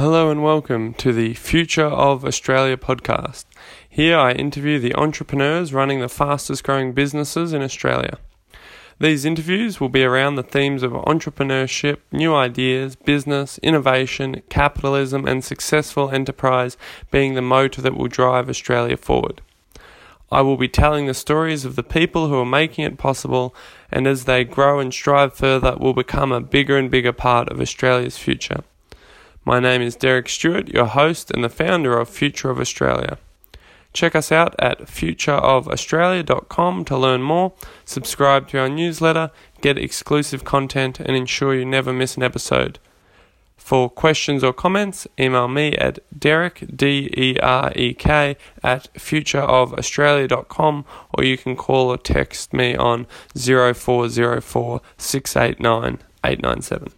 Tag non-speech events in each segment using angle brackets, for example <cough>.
Hello and welcome to the Future of Australia podcast. Here I interview the entrepreneurs running the fastest growing businesses in Australia. These interviews will be around the themes of entrepreneurship, new ideas, business, innovation, capitalism, and successful enterprise being the motor that will drive Australia forward. I will be telling the stories of the people who are making it possible, and as they grow and strive further, will become a bigger and bigger part of Australia's future. My name is Derek Stewart, your host and the founder of Future of Australia. Check us out at futureofaustralia.com to learn more, subscribe to our newsletter, get exclusive content, and ensure you never miss an episode. For questions or comments, email me at Derek, D E R E K, at futureofaustralia.com or you can call or text me on 0404 689 897.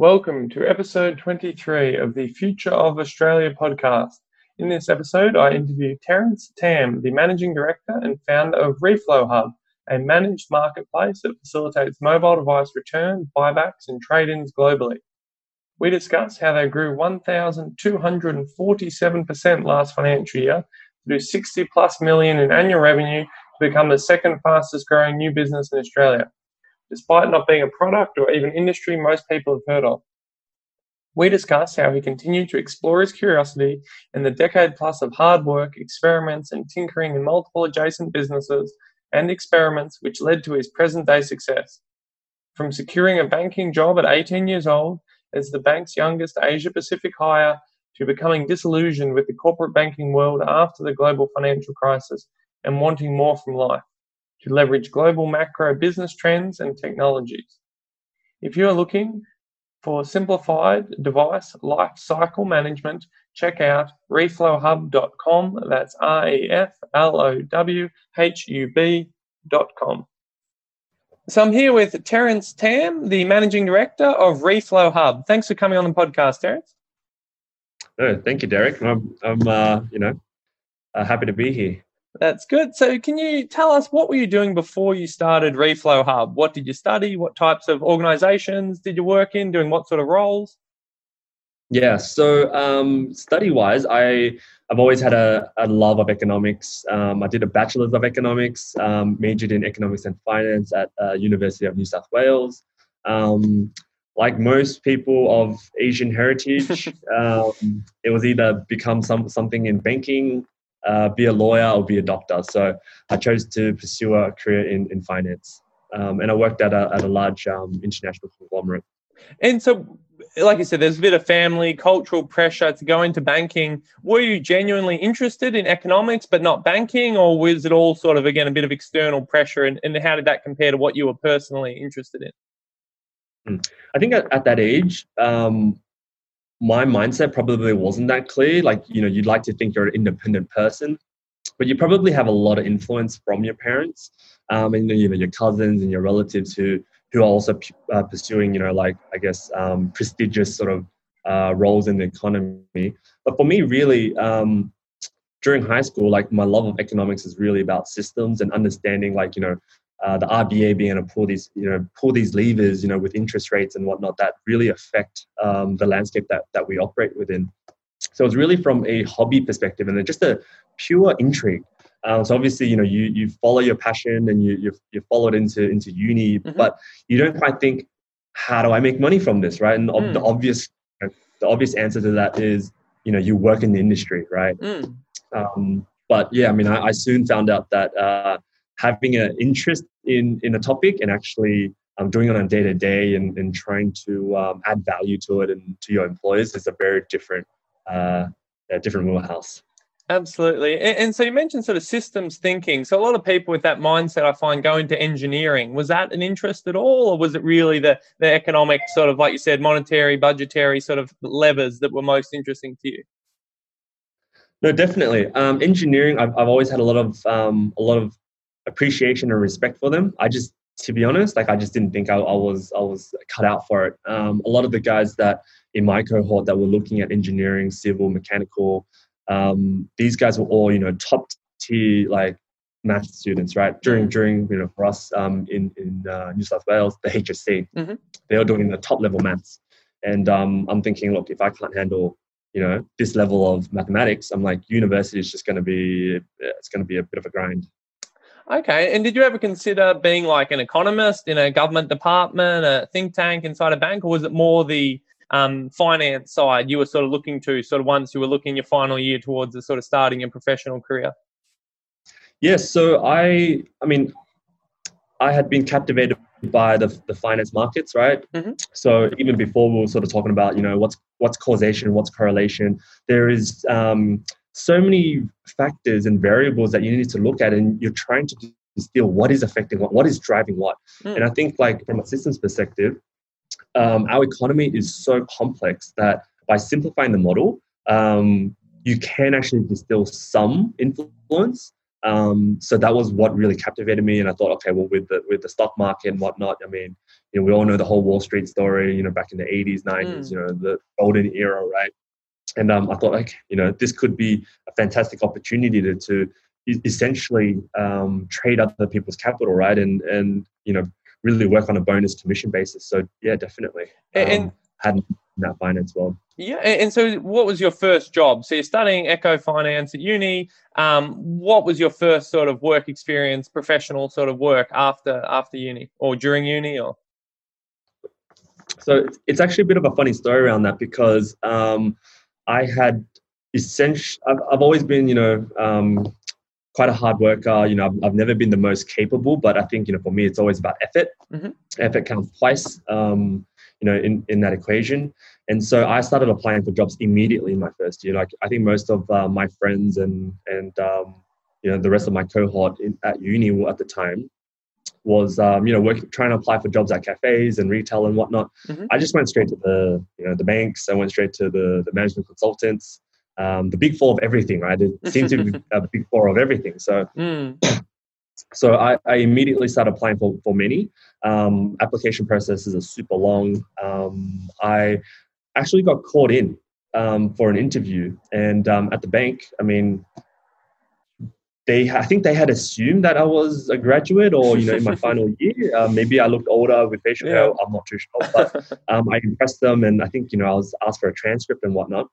Welcome to episode 23 of the Future of Australia podcast. In this episode, I interview Terence Tam, the managing director and founder of Reflow Hub, a managed marketplace that facilitates mobile device returns, buybacks, and trade ins globally. We discuss how they grew 1,247% last financial year to do 60 plus million in annual revenue to become the second fastest growing new business in Australia despite not being a product or even industry most people have heard of. We discuss how he continued to explore his curiosity in the decade plus of hard work, experiments, and tinkering in multiple adjacent businesses and experiments which led to his present day success. From securing a banking job at 18 years old as the bank's youngest Asia Pacific hire to becoming disillusioned with the corporate banking world after the global financial crisis and wanting more from life to leverage global macro business trends and technologies. If you are looking for simplified device life cycle management, check out reflowhub.com. That's R E F L O W H U B.com. So I'm here with Terence Tam, the managing director of Reflow Hub. Thanks for coming on the podcast, Terence. Oh, thank you, Derek. I'm, I'm uh, you know, uh, happy to be here. That's good. So, can you tell us what were you doing before you started Reflow Hub? What did you study? What types of organizations did you work in? Doing what sort of roles? Yeah. So, um, study wise, I I've always had a, a love of economics. Um, I did a bachelor's of economics, um, majored in economics and finance at uh, University of New South Wales. Um, like most people of Asian heritage, <laughs> um, it was either become some something in banking uh, be a lawyer or be a doctor. So I chose to pursue a career in, in finance. Um, and I worked at a, at a large um, international conglomerate. And so, like you said, there's a bit of family, cultural pressure to go into banking. Were you genuinely interested in economics but not banking, or was it all sort of, again, a bit of external pressure? And, and how did that compare to what you were personally interested in? Hmm. I think at, at that age, um, my mindset probably wasn't that clear. Like, you know, you'd like to think you're an independent person, but you probably have a lot of influence from your parents um, and, you know, your cousins and your relatives who, who are also uh, pursuing, you know, like, I guess, um, prestigious sort of uh, roles in the economy. But for me, really, um, during high school, like my love of economics is really about systems and understanding, like, you know, uh, the RBA being able to pull these, you know, pull these levers, you know, with interest rates and whatnot that really affect um, the landscape that that we operate within. So it's really from a hobby perspective and then just a pure intrigue. Um, so obviously, you know, you you follow your passion and you you you follow it into into uni, mm-hmm. but you don't quite think, how do I make money from this, right? And mm. the obvious the obvious answer to that is, you know, you work in the industry, right? Mm. Um, but yeah, I mean, I, I soon found out that uh, having an interest in in a topic and actually um, doing it on day to day and, and trying to um, add value to it and to your employees is a very different uh, a different wheelhouse. Absolutely. And, and, so you mentioned sort of systems thinking. So a lot of people with that mindset, I find, go into engineering. Was that an interest at all, or was it really the the economic sort of, like you said, monetary, budgetary sort of levers that were most interesting to you? No, definitely. Um, engineering, I've, I've always had a lot of um, a lot of appreciation and respect for them. I just, to be honest, like I just didn't think I, I was I was cut out for it. Um, a lot of the guys that in my cohort that were looking at engineering, civil, mechanical, um, these guys were all you know top tier like math students, right? During mm. during you know for us um, in in uh, New South Wales, the HSC, mm-hmm. they were doing the top level maths. And um, I'm thinking, look, if I can't handle you know this level of mathematics, I'm like university is just going to be it's going to be a bit of a grind. Okay. And did you ever consider being like an economist in a government department, a think tank inside a bank, or was it more the um, finance side you were sort of looking to, sort of once you were looking your final year towards the sort of starting your professional career? Yes. So I, I mean, I had been captivated by the, the finance markets, right? Mm-hmm. So even before we were sort of talking about, you know, what's what's causation, what's correlation. There is um, so many factors and variables that you need to look at, and you're trying to distill what is affecting what, what is driving what. Mm. And I think, like from a systems perspective, um, our economy is so complex that by simplifying the model, um, you can actually distill some influence um, so that was what really captivated me, and I thought, okay, well, with the with the stock market and whatnot, I mean, you know, we all know the whole Wall Street story, you know, back in the '80s, '90s, mm. you know, the golden era, right? And um, I thought, like, you know, this could be a fantastic opportunity to, to essentially um, trade other people's capital, right? And and you know, really work on a bonus commission basis. So yeah, definitely. and um, had that finance world. Yeah, and so what was your first job? So you're studying eco finance at uni. Um, what was your first sort of work experience, professional sort of work after after uni or during uni or? So it's actually a bit of a funny story around that because um, I had essentially I've, I've always been you know um, quite a hard worker. You know, I've, I've, never been the most capable, but I think you know for me it's always about effort. Mm-hmm. Effort counts twice. Um, you know, in, in that equation. And so I started applying for jobs immediately in my first year. Like I think most of uh, my friends and and um, you know the rest of my cohort in, at uni at the time was um, you know working trying to apply for jobs at cafes and retail and whatnot. Mm-hmm. I just went straight to the you know the banks. I went straight to the the management consultants. Um, the big four of everything, right? It seems to be <laughs> a big four of everything. So mm. <coughs> So I, I, immediately started applying for, for many. Um, application processes are super long. Um, I actually got called in um, for an interview, and um, at the bank, I mean, they I think they had assumed that I was a graduate or you know in my <laughs> final year. Uh, maybe I looked older with facial yeah. hair. I'm not too sure, but <laughs> um, I impressed them, and I think you know I was asked for a transcript and whatnot.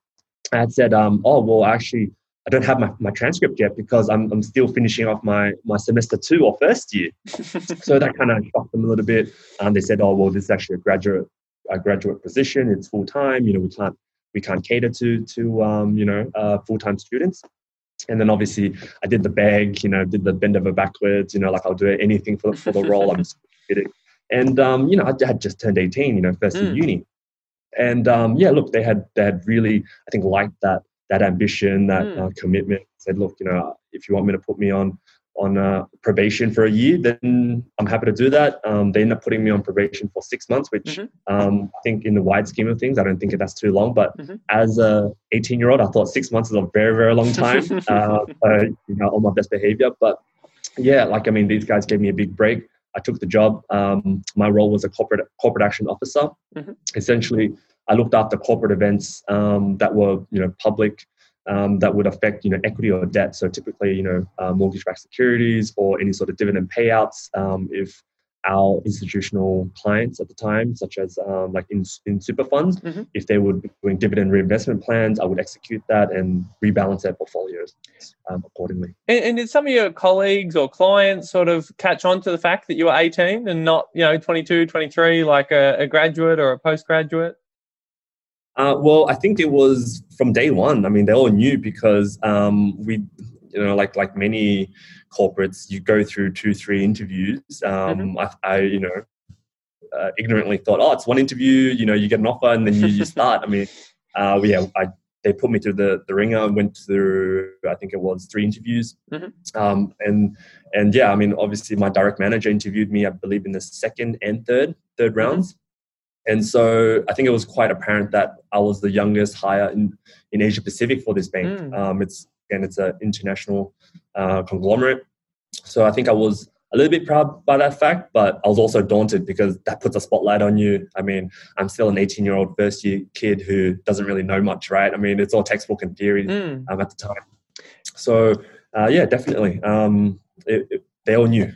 I had said, um, "Oh well, actually." I don't have my, my transcript yet because I'm, I'm still finishing off my, my semester two or first year. <laughs> so that kind of shocked them a little bit. And they said, oh, well, this is actually a graduate, a graduate position. It's full time. You know, we can't, we can't cater to, to um, you know, uh, full time students. And then obviously I did the bag, you know, did the bend over backwards, you know, like I'll do anything for, for the role. I'm kidding. And, um, you know, I had just turned 18, you know, first mm. uni. And um, yeah, look, they had, they had really, I think, liked that that ambition, that mm. uh, commitment. Said, look, you know, if you want me to put me on on uh, probation for a year, then I'm happy to do that. Um, they end up putting me on probation for six months, which mm-hmm. um, I think in the wide scheme of things, I don't think that's too long. But mm-hmm. as a 18 year old, I thought six months is a very, very long time. <laughs> uh, you know, on my best behavior. But yeah, like I mean, these guys gave me a big break. I took the job. Um, my role was a corporate corporate action officer. Mm-hmm. Essentially, I looked after corporate events um, that were, you know, public, um, that would affect, you know, equity or debt. So typically, you know, uh, mortgage-backed securities or any sort of dividend payouts. Um, if our institutional clients at the time, such as um, like in, in super funds, mm-hmm. if they would be doing dividend reinvestment plans, I would execute that and rebalance their portfolios um, accordingly. And, and, did some of your colleagues or clients sort of catch on to the fact that you were 18 and not, you know, 22, 23, like a, a graduate or a postgraduate? Uh, well, I think it was from day one. I mean, they all knew because um, we, you know, like like many corporates, you go through two, three interviews. Um, mm-hmm. I, I, you know, uh, ignorantly thought, oh, it's one interview. You know, you get an offer and then you, you start. I mean, uh, yeah, I, they put me through the the ringer. Went through, I think it was three interviews, mm-hmm. um, and and yeah, I mean, obviously, my direct manager interviewed me. I believe in the second and third third mm-hmm. And so I think it was quite apparent that I was the youngest hire in, in Asia Pacific for this bank. Mm. Um, it's again, it's an international uh, conglomerate. So I think I was a little bit proud by that fact, but I was also daunted because that puts a spotlight on you. I mean, I'm still an 18 year old first year kid who doesn't really know much, right? I mean, it's all textbook and theory mm. um, at the time. So uh, yeah, definitely. Um, it, it, they all knew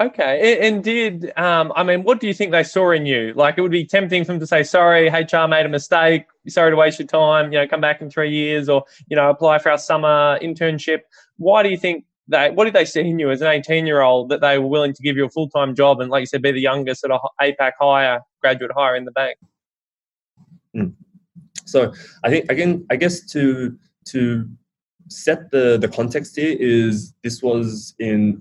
Okay, and did um, I mean, what do you think they saw in you? Like, it would be tempting for them to say, "Sorry, HR made a mistake. Sorry to waste your time. You know, come back in three years, or you know, apply for our summer internship." Why do you think they? What did they see in you as an eighteen-year-old that they were willing to give you a full-time job and, like you said, be the youngest at a APAC hire, graduate hire in the bank? Mm. So I think again, I guess to to set the the context here is this was in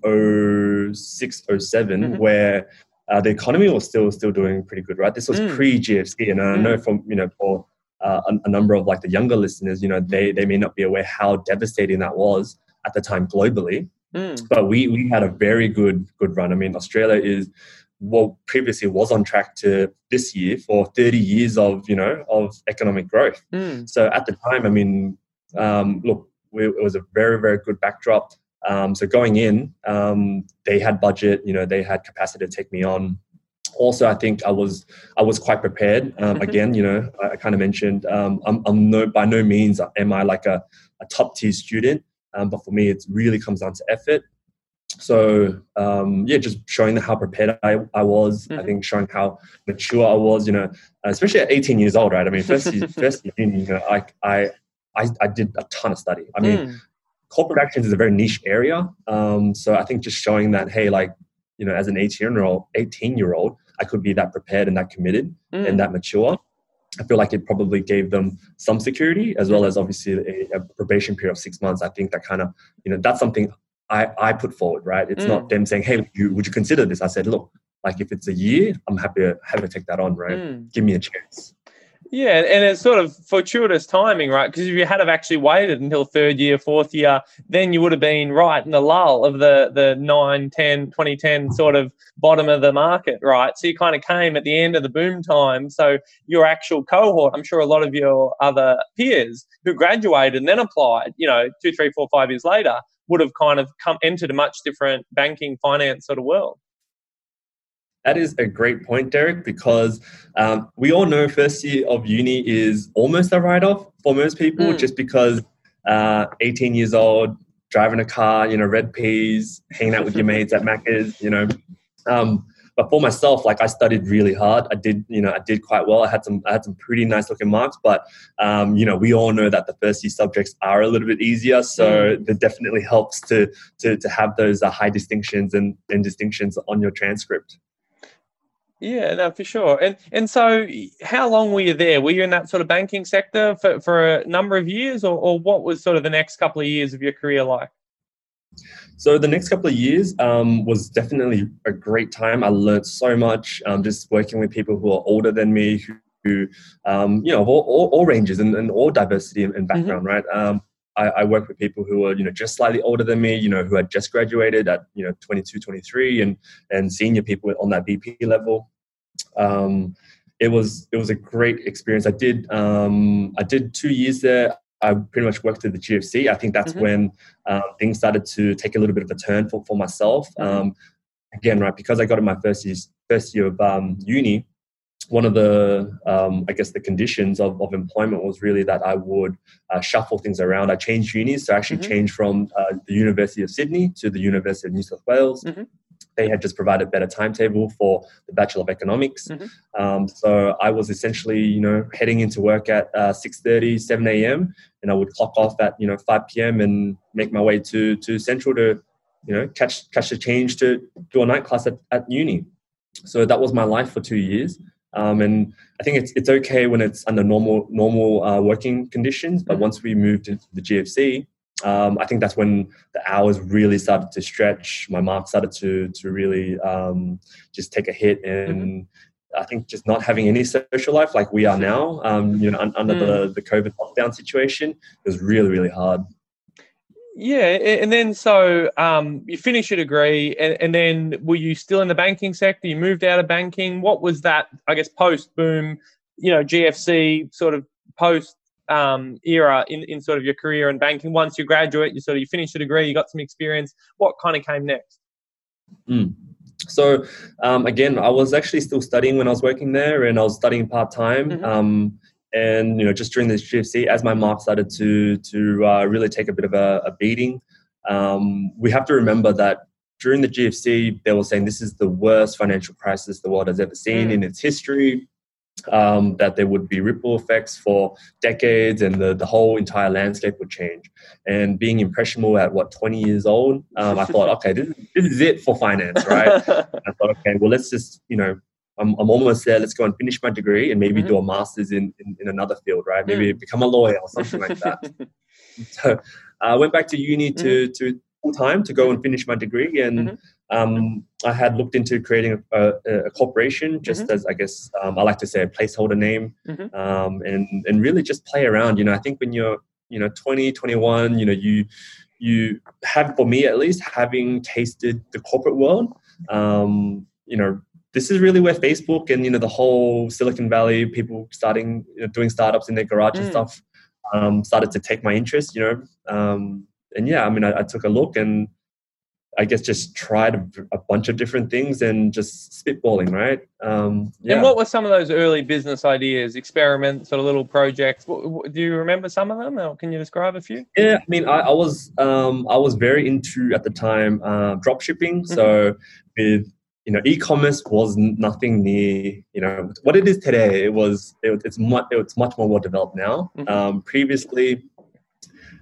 06 7 mm-hmm. where uh, the economy was still still doing pretty good right this was mm. pre GFC and I mm. know from you know for uh, a, a, number of like the younger listeners you know they they may not be aware how devastating that was at the time globally mm. but we we had a very good good run I mean Australia is what previously was on track to this year for 30 years of you know of economic growth mm. so at the time I mean um, look we, it was a very very good backdrop. Um, so going in, um, they had budget. You know, they had capacity to take me on. Also, I think I was I was quite prepared. Um, mm-hmm. again, you know, I, I kind of mentioned um, I'm, I'm, no by no means am I like a, a top tier student, um, but for me, it really comes down to effort. So um, yeah, just showing how prepared I, I was. Mm-hmm. I think showing how mature I was. You know, especially at 18 years old, right? I mean, first year, <laughs> first year, you know, I I I, I did a ton of study. I mean, mm. corporate actions is a very niche area. Um, so I think just showing that, hey, like, you know, as an 18 year old, 18 year old, I could be that prepared and that committed mm. and that mature. I feel like it probably gave them some security as well as obviously a, a probation period of six months. I think that kind of, you know, that's something I, I put forward, right? It's mm. not them saying, hey, would you, would you consider this? I said, look, like if it's a year, I'm happy to, happy to take that on, right? Mm. Give me a chance. Yeah, and it's sort of fortuitous timing, right? Because if you had have actually waited until third year, fourth year, then you would have been right in the lull of the the 9, 10, 2010 sort of bottom of the market, right? So you kind of came at the end of the boom time. So your actual cohort, I'm sure a lot of your other peers who graduated and then applied, you know, two, three, four, five years later, would have kind of come entered a much different banking finance sort of world. That is a great point, Derek, because um, we all know first year of uni is almost a write off for most people mm. just because uh, 18 years old, driving a car, you know, red Ps, hanging out with your mates at Macca's, you know. Um, but for myself, like I studied really hard. I did, you know, I did quite well. I had some, I had some pretty nice looking marks. But, um, you know, we all know that the first year subjects are a little bit easier, so mm. it definitely helps to to to have those uh, high distinctions and, and distinctions on your transcript. Yeah, no, for sure. And and so, how long were you there? Were you in that sort of banking sector for, for a number of years, or, or what was sort of the next couple of years of your career like? So the next couple of years um, was definitely a great time. I learned so much um, just working with people who are older than me, who, who um, you know, all, all, all, ranges and, and all diversity and, mm-hmm. background, mm-hmm. right? I, I, work with people who are, you know, just slightly older than me, you know, who had just graduated at, you know, 22, 23 and, and senior people on that VP level. Um, it was, it was a great experience. I did, um, I did two years there. I pretty much worked at the GFC. I think that's mm-hmm. when uh, things started to take a little bit of a turn for, for myself. Mm-hmm. Um, again, right, because I got in my first year, first year of um, uni, one of the um, i guess the conditions of, of employment was really that i would uh, shuffle things around i changed unis so i actually mm-hmm. changed from uh, the university of sydney to the university of new south wales mm-hmm. they had just provided better timetable for the bachelor of economics mm-hmm. um, so i was essentially you know heading into work at uh, 6.30 7 a.m and i would clock off at you know 5 p.m and make my way to to central to you know catch catch the change to do a night class at, at uni so that was my life for two years um, and I think it's it's okay when it's under normal normal uh, working conditions, but mm-hmm. once we moved into the GFC, um, I think that's when the hours really started to stretch. My mom started to to really um, just take a hit, and mm-hmm. I think just not having any social life like we are now, um, you know, un- under mm. the the COVID lockdown situation, was really really hard. Yeah, and then so um, you finish your degree, and, and, then were you still in the banking sector? You moved out of banking. What was that? I guess post boom, you know, GFC sort of post um, era in, in sort of your career in banking. Once you graduate, you sort of you finish your degree, you got some experience. What kind of came next? Mm. So um, again, I was actually still studying when I was working there, and I was studying part time. Mm-hmm. And you know just during the GFC, as my mark started to to uh, really take a bit of a, a beating, um, we have to remember that during the GFC, they were saying this is the worst financial crisis the world has ever seen mm. in its history. Um, that there would be ripple effects for decades and the, the whole entire landscape would change. And being impressionable at what, 20 years old, um, I thought, <laughs> okay, this, this is it for finance, right? <laughs> I thought, okay, well, let's just, you know, I'm, I'm almost there. Let's go and finish my degree and maybe mm-hmm. do a master's in, in, in, another field, right? Maybe mm. become a lawyer or something like that. <laughs> <laughs> so I went back to uni to, mm-hmm. to full time to go and finish my degree. And mm-hmm. um, I had looked into creating a, a, a corporation, just mm-hmm. as I guess um, I like to say a placeholder name, mm-hmm. um, and and really just play around. You know, I think when you're you know 20, 21, you know you you have for me at least having tasted the corporate world. Um, you know, this is really where Facebook and you know the whole Silicon Valley people starting you know, doing startups in their garage mm. and stuff um, started to take my interest. You know, um, and yeah, I mean, I, I, took a look and I guess just tried a, a bunch of different things and just spitballing, right? Um, yeah. And what were some of those early business ideas, experiments, or little projects? do you remember some of them, or can you describe a few? Yeah, I mean, I, I was um, I was very into at the time uh, drop shipping. Mm-hmm. So with you know, e-commerce was nothing near, you know, what it is today. It was, it, it's much, it's much more well developed now. Mm-hmm. Um, previously,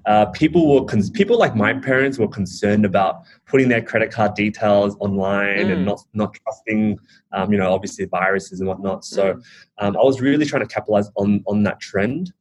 uh, people were con- people like my parents were concerned about putting their credit card details online mm. and not not trusting, um, you know, obviously viruses and whatnot. So mm. um, I was really trying to capitalize on on that trend.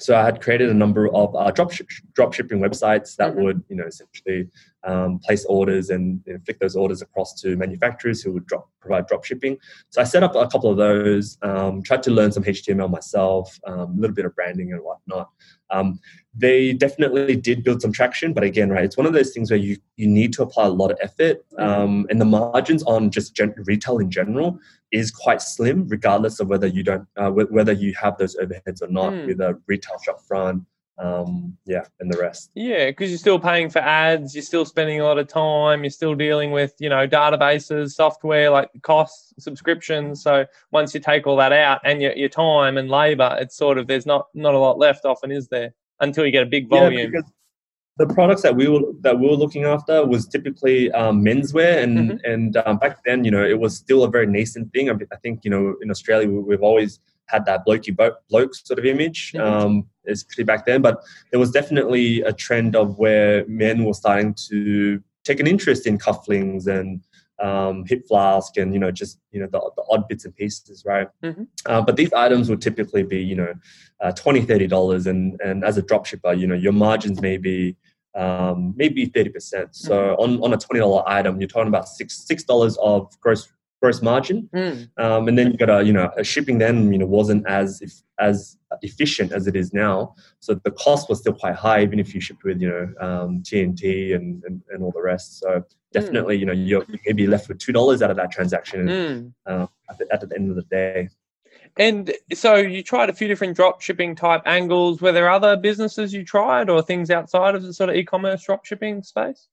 So I had created a number of uh, drop sh- drop shipping websites that mm-hmm. would, you know, essentially um, place orders and you know, flick those orders across to manufacturers who would drop, provide drop shipping. So I set up a couple of those, um, tried to learn some HTML myself, um, a little bit of branding and whatnot. Um, they definitely did build some traction, but again, right, it's one of those things where you you need to apply a lot of effort, mm-hmm. um, and the margins on just gen- retail in general is quite slim, regardless of whether you don't uh, whether you have those overheads or not mm. with a retail shop front um, yeah, and the rest. Yeah, because you're still paying for ads, you're still spending a lot of time, you're still dealing with you know databases, software, like costs, subscriptions. So once you take all that out and your, your time and labor, it's sort of there's not not a lot left. Often is there until you get a big volume. Yeah, the products that we were that we were looking after was typically um, menswear, and mm-hmm. and um, back then, you know, it was still a very nascent thing. I, I think you know in Australia we've always had that blokey bloke sort of image, um, especially back then. But there was definitely a trend of where men were starting to take an interest in cufflinks and um, hip flask and you know just you know the, the odd bits and pieces right mm-hmm. uh, but these items would typically be you know uh, 20 30 dollars and and as a drop shipper you know your margins may be um, maybe 30% so mm-hmm. on, on a $20 item you're talking about six six dollars of gross gross margin. Mm. Um, and then you got a, you know, a shipping then, you know, wasn't as if, as efficient as it is now. So the cost was still quite high, even if you shipped with, you know, um, TNT and, and, and, all the rest. So definitely, mm. you know, you're maybe left with $2 out of that transaction mm. uh, at, the, at the end of the day. And so you tried a few different drop shipping type angles. Were there other businesses you tried or things outside of the sort of e-commerce drop shipping space?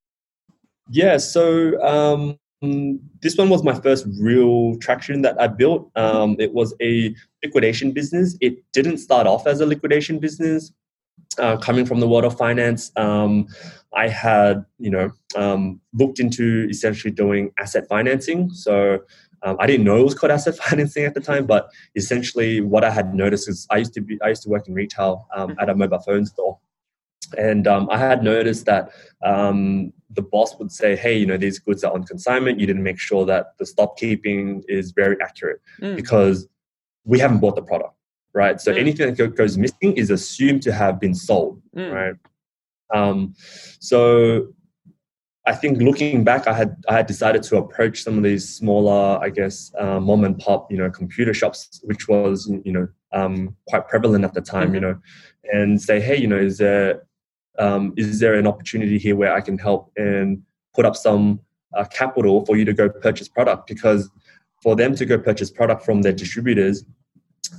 Yeah, so um, this one was my first real traction that I built. Um, it was a liquidation business. It didn't start off as a liquidation business. Uh, coming from the world of finance, um, I had you know um, looked into essentially doing asset financing. So um, I didn't know it was called <laughs> asset financing at the time, but essentially what I had noticed is I used to be I used to work in retail um, at a mobile phone store, and um, I had noticed that um, the boss would say, "Hey, you know, these goods are on consignment. You didn't make sure that the stock keeping is very accurate mm. because we haven't bought the product, right? So mm. anything that goes missing is assumed to have been sold, mm. right? Um, so I think looking back, I had I had decided to approach some of these smaller, I guess, uh, mom and pop, you know, computer shops, which was you know um, quite prevalent at the time, mm-hmm. you know, and say, hey, you know, is there um, is there an opportunity here where I can help and put up some uh, capital for you to go purchase product? Because for them to go purchase product from their distributors,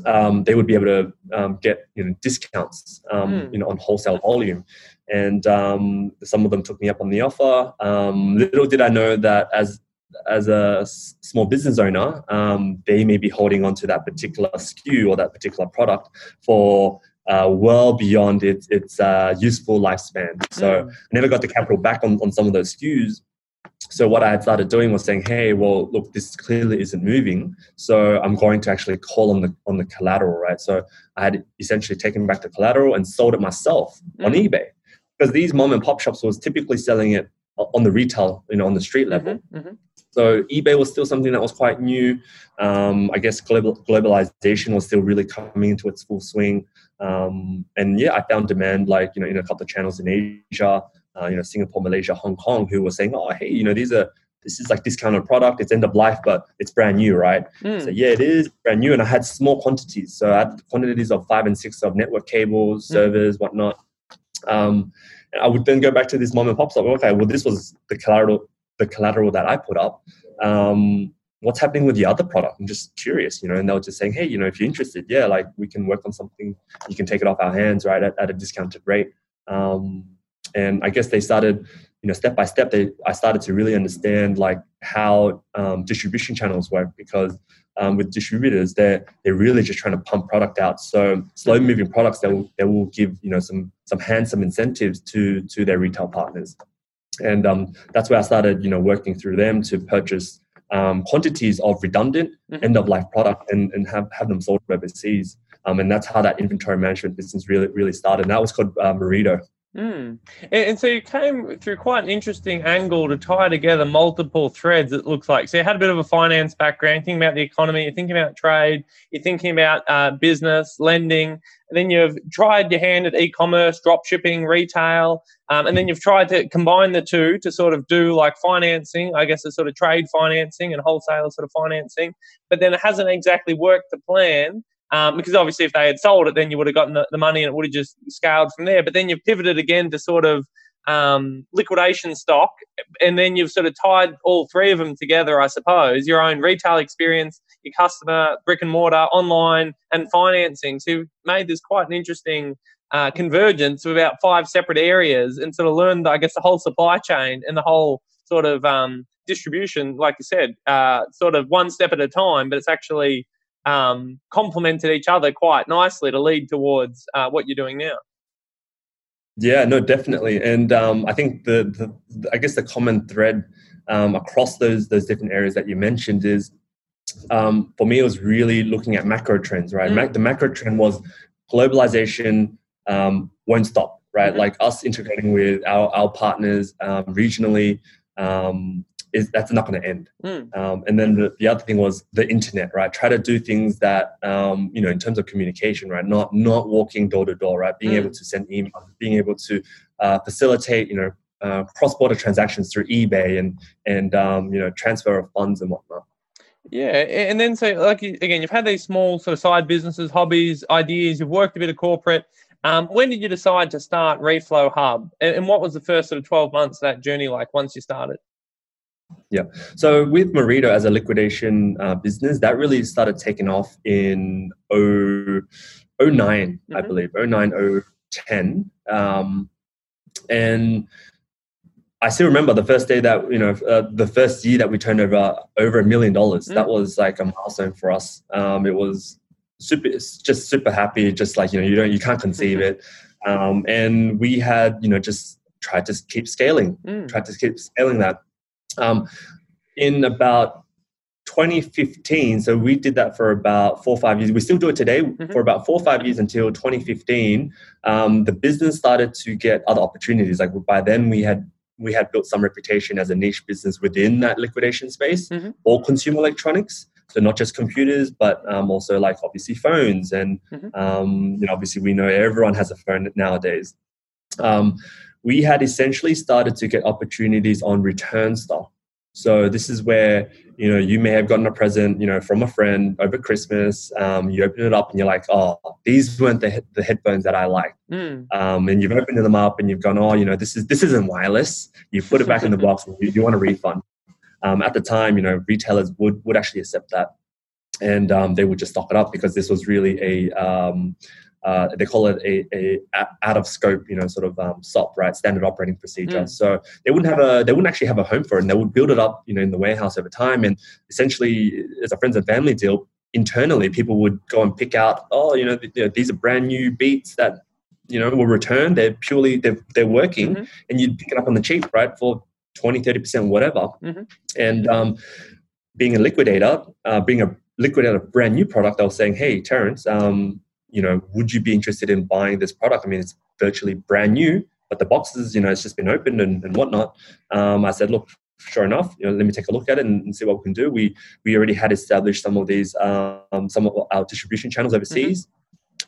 um, they would be able to um, get you know discounts mm. you know on wholesale volume, and um, some of them took me up on the offer. Um, little did I know that as as a small business owner, um, they may be holding on to that particular SKU or that particular product for uh, well beyond its its uh, useful lifespan. So mm. I never got the capital back on, on some of those SKUs. so what I had started doing was saying, "Hey, well, look, this clearly isn't moving. So I'm going to actually call on the on the collateral, right? So I had essentially taken back the collateral and sold it myself mm-hmm. on eBay because these mom and pop shops was typically selling it on the retail, you know, on the street level. Mm-hmm. Mm-hmm. So eBay was still something that was quite new. Um, I guess global, globalization was still really coming into its full swing. Um, and yeah, I found demand like you know in a couple of channels in Asia, uh, you know Singapore, Malaysia, Hong Kong, who were saying, oh hey, you know these are this is like discounted product. It's end of life, but it's brand new, right? Mm. So yeah, it is brand new, and I had small quantities. So I had quantities of five and six of network cables, mm. servers, whatnot. Um, I would then go back to this mom and pop shop. Okay, well, this was the collateral, the collateral that I put up. Um, what's happening with the other product? I'm just curious, you know. And they were just saying, hey, you know, if you're interested, yeah, like we can work on something. You can take it off our hands, right, at, at a discounted rate. Um, and I guess they started, you know, step by step. They I started to really understand like how um, distribution channels work because um, with distributors, they're they're really just trying to pump product out. So slow moving products that will that will give you know some some handsome incentives to to their retail partners, and um, that's where I started you know working through them to purchase um, quantities of redundant mm-hmm. end of life product and, and have have them sold overseas. Um, and that's how that inventory management business really really started. And that was called uh. Mm. And, and, so you came through quite an interesting angle to tie together multiple threads, it looks like. So you had a bit of a finance background, thinking about the economy, you're thinking about trade, you're thinking about uh, business, lending, and then you've tried your hand at e commerce, drop shipping, retail, um, and then you've tried to combine the two to sort of do like financing, I guess, a sort of trade financing and wholesale sort of financing, but then it hasn't exactly worked the plan. Um, because obviously, if they had sold it, then you would have gotten the, the money and it would have just scaled from there. But then you've pivoted again to sort of um, liquidation stock, and then you've sort of tied all three of them together, I suppose. Your own retail experience, your customer, brick and mortar, online, and financing. So you've made this quite an interesting uh, convergence of about five separate areas, and sort of learned, I guess, the whole supply chain and the whole sort of um, distribution, like you said, uh, sort of one step at a time. But it's actually um, complemented each other quite nicely to lead towards uh, what you're doing now. Yeah, no, definitely, and um, I think the, the, I guess the common thread um, across those those different areas that you mentioned is um, for me it was really looking at macro trends. Right, mm. the macro trend was globalization um, won't stop. Right, mm-hmm. like us integrating with our our partners um, regionally. Um, is that's not going to end. Mm. Um, and then the, the other thing was the internet, right? Try to do things that um, you know in terms of communication, right? Not not walking door to door, right? Being mm. able to send emails, being able to uh, facilitate, you know, uh, cross border transactions through eBay and and um, you know transfer of funds and whatnot. Yeah, and then so like again, you've had these small sort of side businesses, hobbies, ideas. You've worked a bit of corporate. Um, when did you decide to start Reflow Hub, and, and what was the first sort of twelve months of that journey like once you started? Yeah. So with Marito as a liquidation uh, business, that really started taking off in 0, 09, mm-hmm. I believe, 09, 010. Um, and I still remember the first day that, you know, uh, the first year that we turned over over a million dollars. Mm. That was like a milestone for us. Um, it was super, just super happy. Just like, you know, you don't, you can't conceive mm-hmm. it. <laughs> Um, and we had, you know, just tried to keep scaling, mm. tried to keep scaling that um, in about 2015, so we did that for about four or five years. We still do it today mm-hmm. for about four or five years until 2015. Um, the business started to get other opportunities. Like by then, we had we had built some reputation as a niche business within that liquidation space mm-hmm. or consumer electronics. So not just computers, but um, also like obviously phones, and mm-hmm. um, you know obviously we know everyone has a phone nowadays. Um, we had essentially started to get opportunities on return stuff. So this is where you know you may have gotten a present, you know, from a friend over Christmas. Um, you open it up and you're like, oh, these weren't the the headphones that I like. Mm. Um, and you've opened them up and you've gone, oh, you know, this is this isn't wireless. You put it back in the box and you, you want a refund. Um, at the time, you know, retailers would would actually accept that, and um, they would just stock it up because this was really a um, uh, they call it a, a, out of scope, you know, sort of um, SOP, right, standard operating procedure. Mm. So they wouldn't have a they wouldn't actually have a home for it, and they would build it up, you know, in the warehouse over time. And essentially, as a friends and family deal, internally, people would go and pick out, oh, you know, th- these are brand new beats that you know will return. They're purely they're they're working, mm-hmm. and you'd pick it up on the cheap, right, for 20, 30%, whatever. Mm-hmm. And um, being a liquidator, uh, being a liquidator of brand new product, I was saying, hey, Terence, um, you know, would you be interested in buying this product? I mean, it's virtually brand new, but the boxes, you know, it's just been opened and, and whatnot. Um, I said, look, sure enough, you know, let me take a look at it and, and, see what we can do. We we already had established some of these um, some of our distribution channels overseas. Mm-hmm.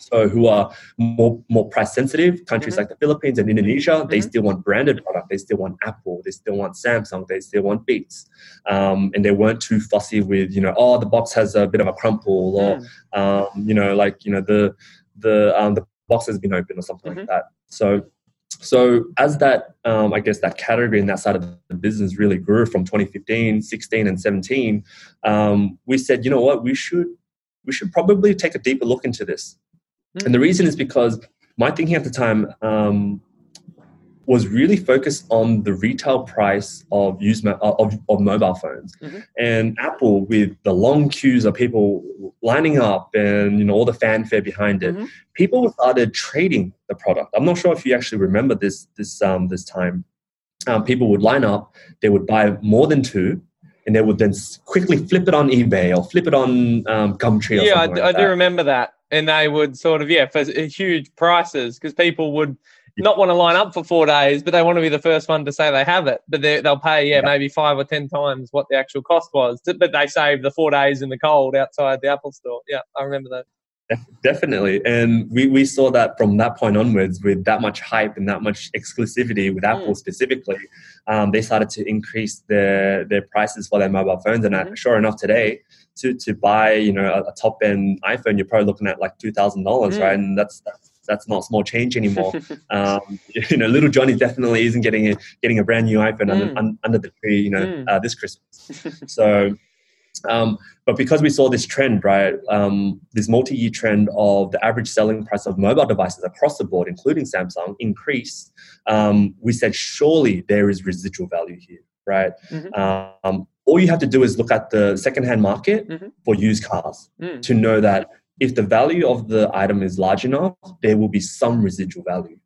So who are more more price sensitive countries mm-hmm. like the Philippines and Indonesia, mm-hmm. they still want branded product. They still want Apple. They still want Samsung. They still want Beats, um, and they weren't too fussy with you know oh the box has a bit of a crumple or mm. um, you know like you know the the um, the box has been open or something like mm-hmm. that. So so as that um, i guess that category and that side of the business really grew from 2015 16 and 17 um, we said you know what we should we should probably take a deeper look into this. And the reason is because my thinking at the time um, was really focused on the retail price of used of, of mobile phones. Mm-hmm. and apple with the long queues of people lining up and you know all the fanfare behind it mm-hmm. people started trading the product. I'm not sure if you actually remember this this um, this time. Um, people would line up they would buy more than two and they would then quickly flip it on ebay or flip it on um, gumtree yeah I, like I do remember that and they would sort of yeah for huge prices because people would not want to line up for four days, but they want to be the first one to say they have it. But they'll pay, yeah, yeah, maybe five or ten times what the actual cost was. But they save the four days in the cold outside the Apple store. Yeah, I remember that. Definitely. And we, we saw that from that point onwards with that much hype and that much exclusivity with Apple mm. specifically, um, they started to increase their, their prices for their mobile phones. And mm-hmm. sure enough, today, to, to buy, you know, a, a top end iPhone, you're probably looking at like $2,000, mm. right? And that's, that's that's not small change anymore. <laughs> um, <laughs> you know, little Johnny definitely isn't getting a getting a brand new iPhone mm. under, un, under, the tree. You know, mm. uh, this Christmas. <laughs> so, um, but because we saw this trend, right, um, this multi-year trend of the average selling price of mobile devices across the board, including Samsung, increase, um, we said surely there is residual value here, right? Mm-hmm. Um, all you have to do is look at the secondhand market mm-hmm. for used cars mm. to know that if the value of the item is large enough, there will be some residual value.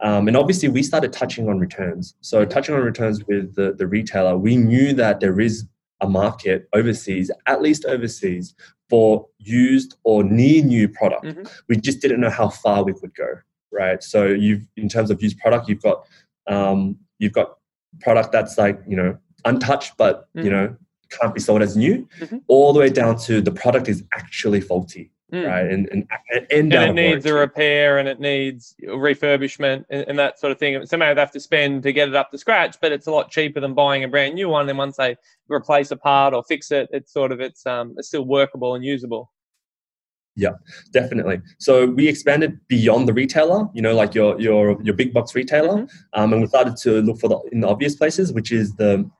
Um, and obviously, we started touching on returns. So, touching on returns with the, the retailer, we knew that there is a market overseas, at least overseas, for used or near new product. Mm-hmm. We just didn't know how far we could go, right? So, you've in terms of used product, you've got um, you've got product that's like you know untouched, but mm-hmm. you know can't be sold as new, mm-hmm. all the way down to the product is actually faulty mm. right? And and, and, and it needs a repair and it needs refurbishment and, and, that sort of thing. Somebody would have to spend to get it up to scratch, but it's a lot cheaper than buying a brand new one. And once they replace a part or fix it, it's sort of it's um it's still workable and usable. Yeah, definitely. So we expanded beyond the retailer, you know, like your your your big box retailer, mm-hmm. um, and we started to look for the in the obvious places, which is the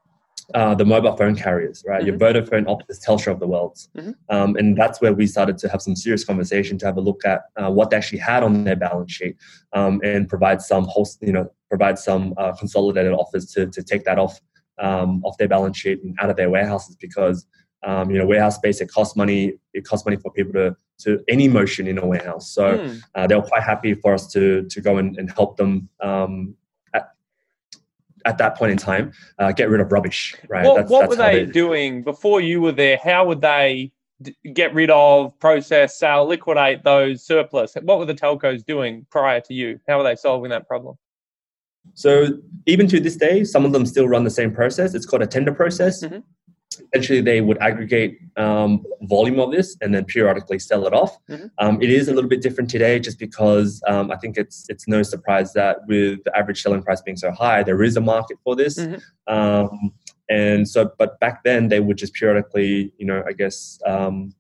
uh, the mobile phone carriers, right? Mm-hmm. Your Vodafone, Optus, Telstra of the world. Mm-hmm. Um, and that's where we started to have some serious conversation to have a look at uh, what they actually had on their balance sheet um, and provide some host, you know, provide some uh, consolidated offers to, to take that off um, off their balance sheet and out of their warehouses because um, you know warehouse space it costs money it costs money for people to to any motion in a warehouse so mm. uh, they were quite happy for us to to go and, and help them um, at that point in time uh, get rid of rubbish right? What, that's, what that's were they, they doing before you were there? How would they d- get rid of process sell liquidate those surplus? What were the telcos doing prior to you? How were they solving that problem? So even to this day some of them still run the same process. It's called a tender process. Mm-hmm essentially they would aggregate um, volume of this and then periodically sell it off. Mm-hmm. Um, it is a little bit different today, just because um, I think it's it's no surprise that with the average selling price being so high, there is a market for this. Mm-hmm. Um, and so, but back then they would just periodically, you know, I guess um,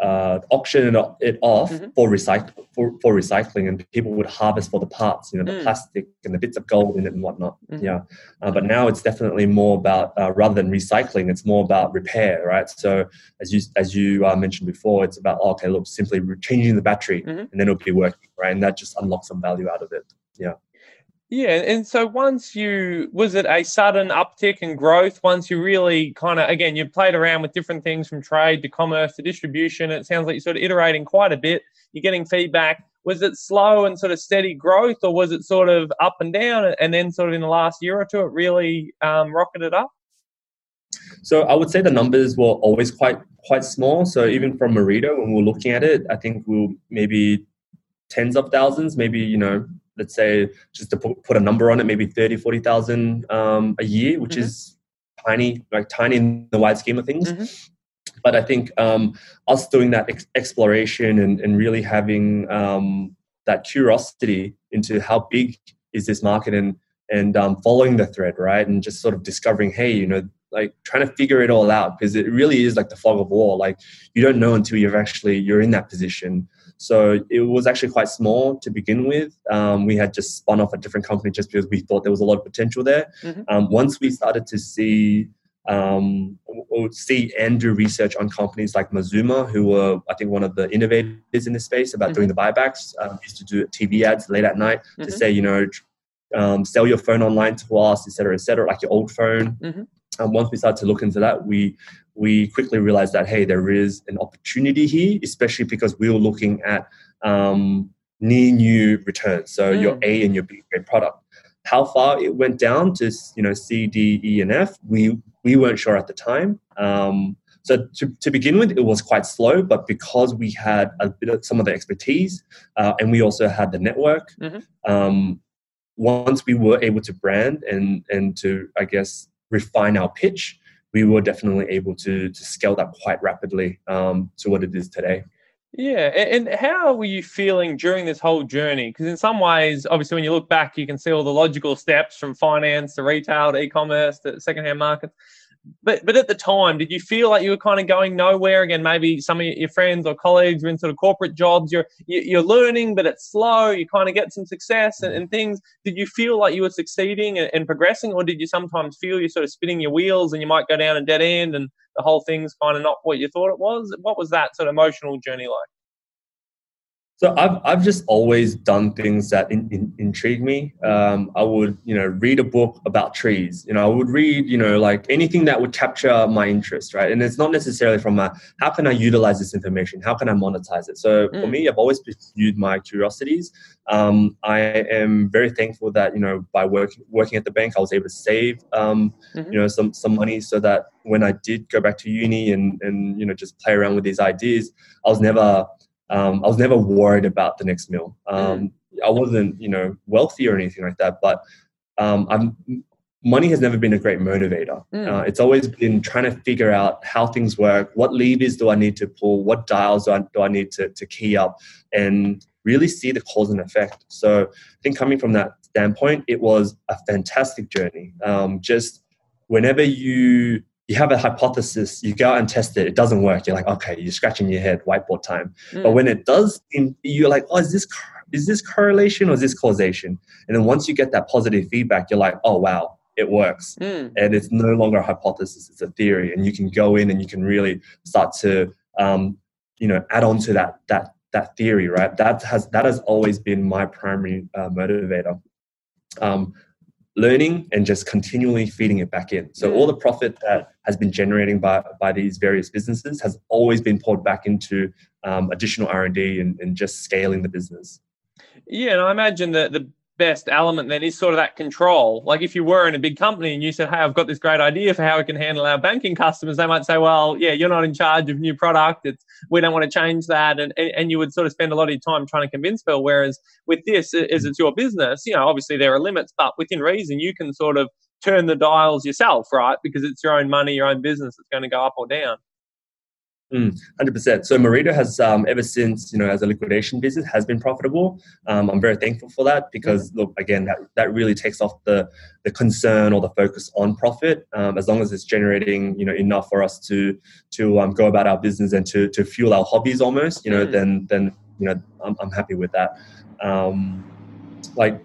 uh, auction it off mm-hmm. for recycle for, for recycling, and people would harvest for the parts, you know, the mm. plastic and the bits of gold in it and whatnot. Mm-hmm. Yeah, uh, but now it's definitely more about uh, rather than recycling, it's more about repair, right? So as you as you uh, mentioned before, it's about oh, okay, look, simply changing the battery, mm-hmm. and then it'll be working, right? And that just unlocks some value out of it. Yeah. Yeah, and so once you was it a sudden uptick in growth once you really kind of again you played around with different things from trade to commerce to distribution. It sounds like you're sort of iterating quite a bit. You're getting feedback. was it slow and sort of steady growth, or was it sort of up and down, and then sort of in the last year or two it really um, rocketed up? So I would say the numbers were always quite quite small. So even from Marito, when we are looking at it, I think we'll maybe tens of thousands, maybe you know, let's say just to put, put a number on it, maybe 30, 40,000 um, a year, which mm-hmm. is tiny, like tiny in the wide scheme of things. Mm-hmm. But I think um, us doing that ex- exploration and, and really having um, that curiosity into how big is this market and and um, following the thread, right, and just sort of discovering, hey, you know, like trying to figure it all out because it really is like the fog of war. Like you don't know until you've actually you're in that position. So it was actually quite small to begin with. Um, we had just spun off a different company just because we thought there was a lot of potential there. Mm-hmm. Um, once we started to see um, or see and do research on companies like Mazuma, who were I think one of the innovators in this space about mm-hmm. doing the buybacks. Um, used to do TV ads late at night mm-hmm. to say you know um, sell your phone online to us, etc., etc., like your old phone. Mm-hmm. And once we started to look into that, we we quickly realized that hey, there is an opportunity here, especially because we were looking at um, near new returns. So mm. your A and your B grade product. How far it went down to you know C, D, E, and F, we we weren't sure at the time. Um, so to, to begin with, it was quite slow, but because we had a bit of some of the expertise uh, and we also had the network, mm-hmm. um, once we were able to brand and and to I guess refine our pitch, we were definitely able to to scale that quite rapidly um, to what it is today. Yeah, and how were you feeling during this whole journey? Because in some ways, obviously, when you look back, you can see all the logical steps from finance to retail to e-commerce to secondhand markets but but at the time, did you feel like you were kind of going nowhere? Again, maybe some of your friends or colleagues were in sort of corporate jobs. You're you're learning, but it's slow. You kind of get some success and, and things. Did you feel like you were succeeding and, and, progressing, or did you sometimes feel you're sort of spinning your wheels and you might go down a dead end and the whole thing's kind of not what you thought it was? What was that sort of emotional journey like? So I've I've just always done things that in, in, intrigue me. Um, I would you know read a book about trees. You know I would read you know like anything that would capture my interest, right? And it's not necessarily from a how can I utilize this information? How can I monetize it? So mm. for me, I've always pursued my curiosities. Um, I am very thankful that you know by working working at the bank, I was able to save um, mm-hmm. you know some some money so that when I did go back to uni and and you know just play around with these ideas, I was never um, I was never worried about the next meal. Um, mm. I wasn't, you know, wealthy or anything like that, but um, I'm, money has never been a great motivator. Mm. Uh, it's always been trying to figure out how things work, what levers do I need to pull, what dials do I, do I need to, to key up, and really see the cause and effect. So I think coming from that standpoint, it was a fantastic journey. Um, just whenever you you have a hypothesis, you go out and test it, it doesn't work. You're like, okay, you're scratching your head, whiteboard time. Mm. But when it does, you're like, oh, is this is this correlation or is this causation? And then once you get that positive feedback, you're like, oh wow, it works, mm. and it's no longer a hypothesis; it's a theory, and you can go in and you can really start to, um, you know, add on to that that that theory, right? That has that has always been my primary uh, motivator. Um, learning and just continually feeding it back in. So all the profit that has been generating by, by these various businesses has always been poured back into um, additional R&D and, and just scaling the business. Yeah, and I imagine that the best element then is sort of that control. Like if you were in a big company and you said, Hey, I've got this great idea for how we can handle our banking customers, they might say, Well, yeah, you're not in charge of new product. It's we don't want to change that. And and you would sort of spend a lot of your time trying to convince people. Whereas with this, as it's your business, you know, obviously there are limits, but within reason you can sort of turn the dials yourself, right? Because it's your own money, your own business that's going to go up or down. Mm, 100%. So Marito has, um, ever since, you know, as a liquidation business, has been profitable. Um, I'm very thankful for that because, look, again, that, that really takes off the, the concern or the focus on profit. Um, as long as it's generating, you know, enough for us to to um, go about our business and to, to fuel our hobbies almost, you know, mm. then then you know, I'm, I'm happy with that. Um, like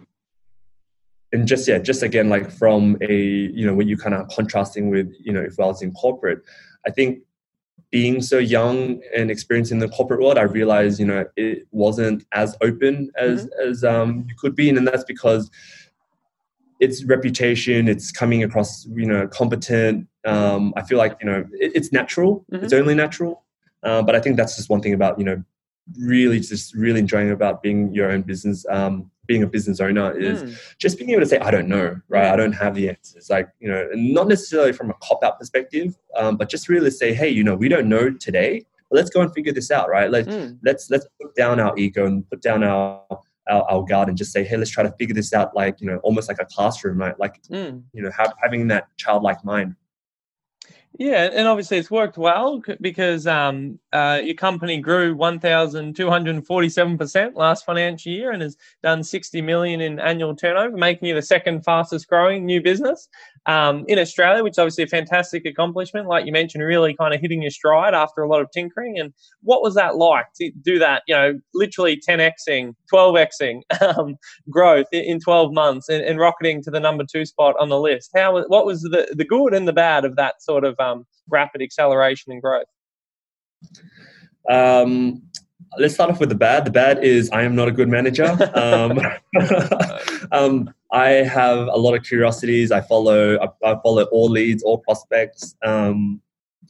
and just yeah just again like from a you know when you kind of contrasting with you know if i was in corporate i think being so young and experiencing the corporate world, I realized, you know, it wasn't as open as mm-hmm. as um, you could be, and that's because its reputation, it's coming across, you know, competent. Um, I feel like you know, it, it's natural. Mm-hmm. It's only natural. Uh, but I think that's just one thing about you know really just really enjoying about being your own business um, being a business owner is mm. just being able to say i don't know right i don't have the answers like you know not necessarily from a cop out perspective um, but just really say hey you know we don't know today let's go and figure this out right let's mm. let's let's put down our ego and put down our our, our, guard and just say hey let's try to figure this out like you know almost like a classroom right like mm. you know have, having that childlike mind yeah, and obviously it's worked well because um, uh, your company grew 1,247% last financial year and has done 60 million in annual turnover, making you the second fastest growing new business um, in Australia, which is obviously a fantastic accomplishment. Like you mentioned, really kind of hitting your stride after a lot of tinkering. And what was that like to do that, you know, literally 10xing, 12xing <laughs> um, growth in 12 months and, and, rocketing to the number two spot on the list? How, what was the, the good and the bad of that sort of um, rapid acceleration and growth? Um, let's start off with the bad. The bad is I am not a good manager. <laughs> Um, <laughs> um, I have a lot of curiosities. I follow I, I follow all leads, all prospects. Um,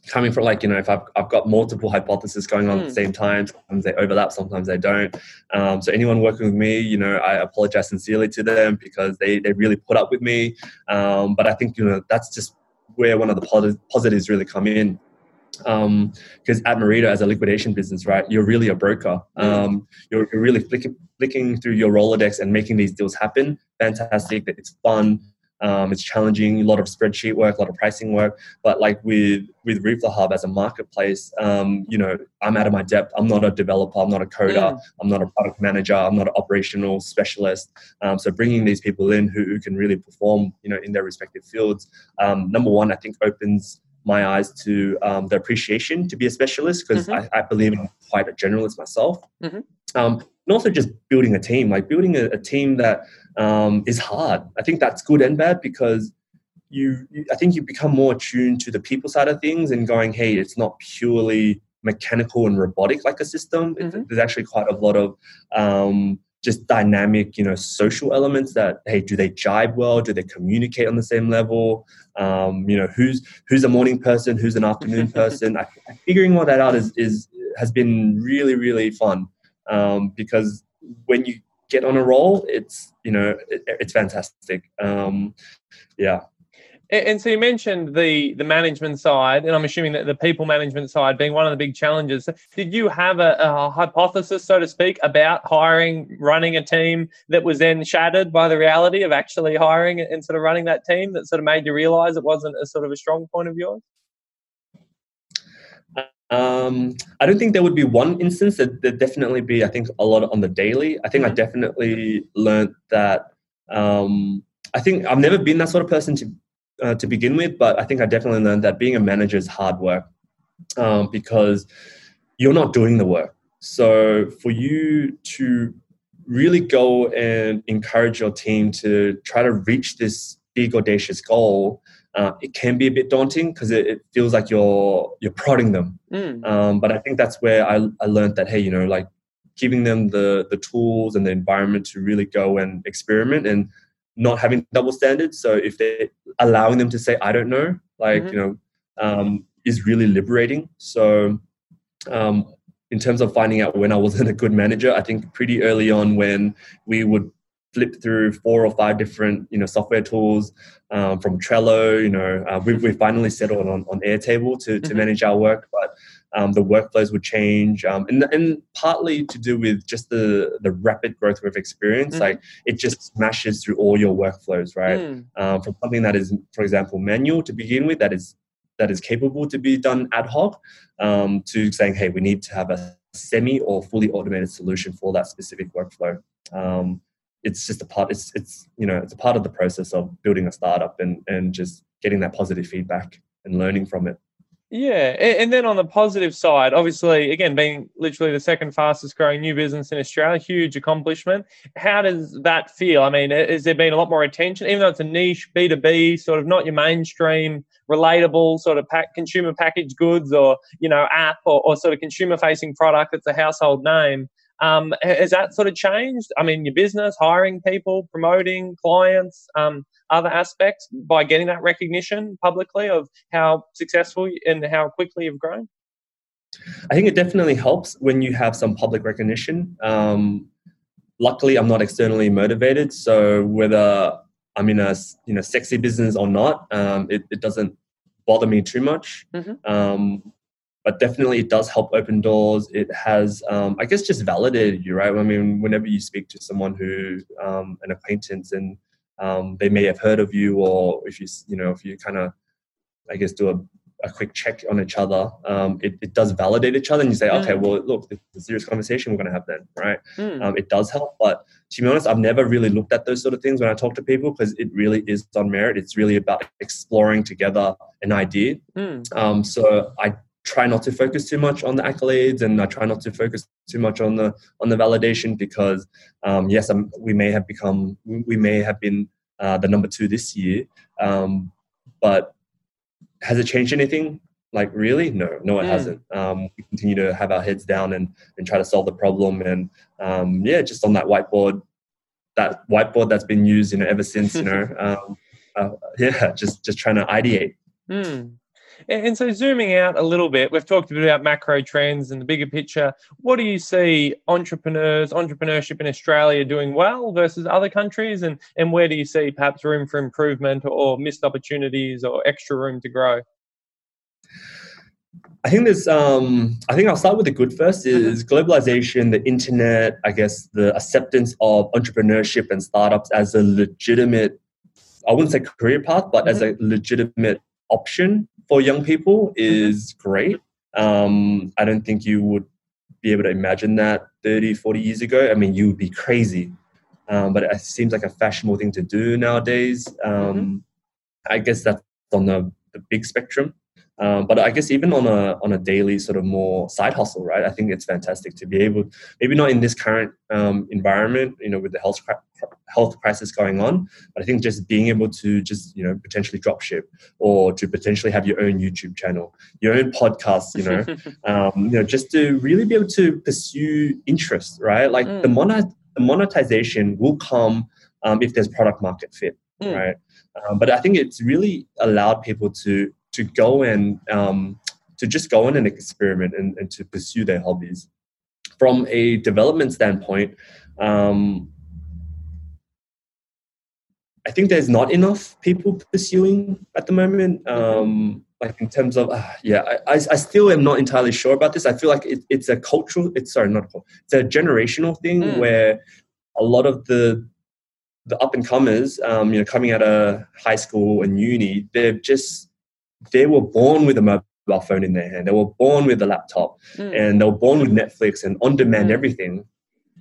coming from like you know if I've, I've got multiple hypotheses going on mm. at the hmm. same time sometimes they overlap sometimes they don't um, so anyone working with me you know i apologize sincerely to them because they, they really put up with me um, but i think you know that's just where one of the positives really come in um because at Merita as a liquidation business right you're really a broker. Um you're, you're really flicking, flicking through your rolodex and making these deals happen. Fantastic it's fun. Um, it's challenging a lot of spreadsheet work a lot of pricing work. But like with with Reflow Hub as a marketplace um, you know i'm out of my depth. I'm not a developer. I'm not a coder. Mm. i'm not a product manager. I'm not an operational specialist. Um, so bringing these people in who, who can really perform you know in their respective fields um, number one i think opens my eyes to um, the appreciation to be a specialist because mm-hmm. I, I, believe I'm quite a generalist myself. Mm-hmm. Um, and also just building a team, like building a, a team that um, is hard. I think that's good and bad because you, you, I think you become more attuned to the people side of things and going, hey, it's not purely mechanical and robotic like a system. Mm-hmm. There's actually quite a lot of um, just dynamic, you know, social elements that hey, do they jibe well? Do they communicate on the same level? Um, you know, who's who's a morning person, who's an afternoon person? <laughs> I, figuring all that out is is has been really really fun um, because when you get on a roll, it's you know it, it's fantastic. Um, yeah. And so you mentioned the the management side, and I'm assuming that the people management side being one of the big challenges. Did you have a, a, hypothesis, so to speak, about hiring, running a team that was then shattered by the reality of actually hiring and sort of running that team that sort of made you realize it wasn't a sort of a strong point of yours? Um, I don't think there would be one instance. That there'd definitely be, I think, a lot on the daily. I think mm-hmm. I definitely learned that. Um, I think I've never been that sort of person to uh, to begin with, but I think I definitely learned that being a manager is hard work um, because you're not doing the work. So for you to really go and encourage your team to try to reach this big audacious goal, uh, it can be a bit daunting because it, it, feels like you're you're prodding them. Mm. Um, but I think that's where I, I learned that hey, you know, like giving them the the tools and the environment to really go and experiment and not having double standards. So if they're allowing them to say, I don't know, like, mm-hmm. you know, um, is really liberating. So um, in terms of finding out when I wasn't a good manager, I think pretty early on when we would flip through four or five different, you know, software tools um, from Trello, you know, uh, we, we finally settled on, on Airtable to, to mm-hmm. manage our work. But um, the workflows would change, um, and and partly to do with just the the rapid growth we've experienced. Mm. Like it just smashes through all your workflows, right? Mm. Um, from something that is, for example, manual to begin with, that is that is capable to be done ad hoc, um, to saying, hey, we need to have a semi or fully automated solution for that specific workflow. Um, it's just a part. It's it's you know it's a part of the process of building a startup and and just getting that positive feedback and learning from it. Yeah, and then on the positive side, obviously, again, being literally the second fastest growing new business in Australia, huge accomplishment. How does that feel? I mean, has there been a lot more attention, even though it's a niche B two B, sort of not your mainstream, relatable sort of pack, consumer packaged goods or you know app or, or sort of consumer facing product that's a household name? Um, has that sort of changed? I mean, your business, hiring people, promoting clients, um, other aspects by getting that recognition publicly of how successful and how quickly you've grown? I think it definitely helps when you have some public recognition. Um, luckily, I'm not externally motivated, so whether I'm in a you know sexy business or not, um, it, it doesn't bother me too much. Mm-hmm. Um, but definitely, it does help open doors. It has, um, I guess, just validated you, right? I mean, whenever you speak to someone who um, an acquaintance and um, they may have heard of you, or if you you know if you kind of, I guess, do a a quick check on each other, um, it, it does validate each other, and you say, mm. okay, well, look, it's a serious conversation we're going to have then, right? Mm. Um, it does help, but to be honest, I've never really looked at those sort of things when I talk to people because it really is on merit. It's really about exploring together an idea. Mm. Um, so I try not to focus too much on the accolades, and I try not to focus too much on the on the validation because, um, yes, I'm, we may have become, we may have been uh, the number two this year, um, but has it changed anything? Like really? No, no, it mm. hasn't. Um, we continue to have our heads down and and try to solve the problem. And um, yeah, just on that whiteboard, that whiteboard that's been used, you know, ever since, you know, <laughs> um, uh, yeah, just just trying to ideate. Mm. And so, zooming out a little bit, we've talked a bit about macro trends and the bigger picture. What do you see entrepreneurs, entrepreneurship in Australia doing well versus other countries? And, and where do you see perhaps room for improvement or missed opportunities or extra room to grow? I think there's. Um, I think I'll start with the good first. Mm-hmm. Is globalization, the internet, I guess, the acceptance of entrepreneurship and startups as a legitimate. I wouldn't say career path, but mm-hmm. as a legitimate option for young people mm-hmm. is mm-hmm. great. Um, I don't think you would be able to imagine that 30, 40 years ago. I mean, you would be crazy. Um, but it seems like a fashionable thing to do nowadays. Um, mm-hmm. I guess that's on the, the big spectrum. Um, but I guess even on a on a daily sort of more side hustle, right? I think it's fantastic to be able, maybe not in this current um, environment, you know, with the health health crisis going on, but I think just being able to just you know potentially drop ship or to potentially have your own YouTube channel, your own podcast, you know, <laughs> um, you know, just to really be able to pursue interest, right? Like mm. the, monet- the monetization will come um, if there's product market fit, mm. right? Um, but I think it's really allowed people to to go and um, to just go in and experiment and, and, to pursue their hobbies. From a development standpoint, um, I think there's not enough people pursuing at the moment. Um, like in terms of uh, yeah, I, I still am not entirely sure about this. I feel like it, it's a cultural. It's sorry, not it's a generational thing mm. where a lot of the the up and comers, um, you know, coming out of high school and uni, they've just they were born with a mobile phone in their hand. They were born with a laptop, mm. and they were born with Netflix and on-demand mm. everything,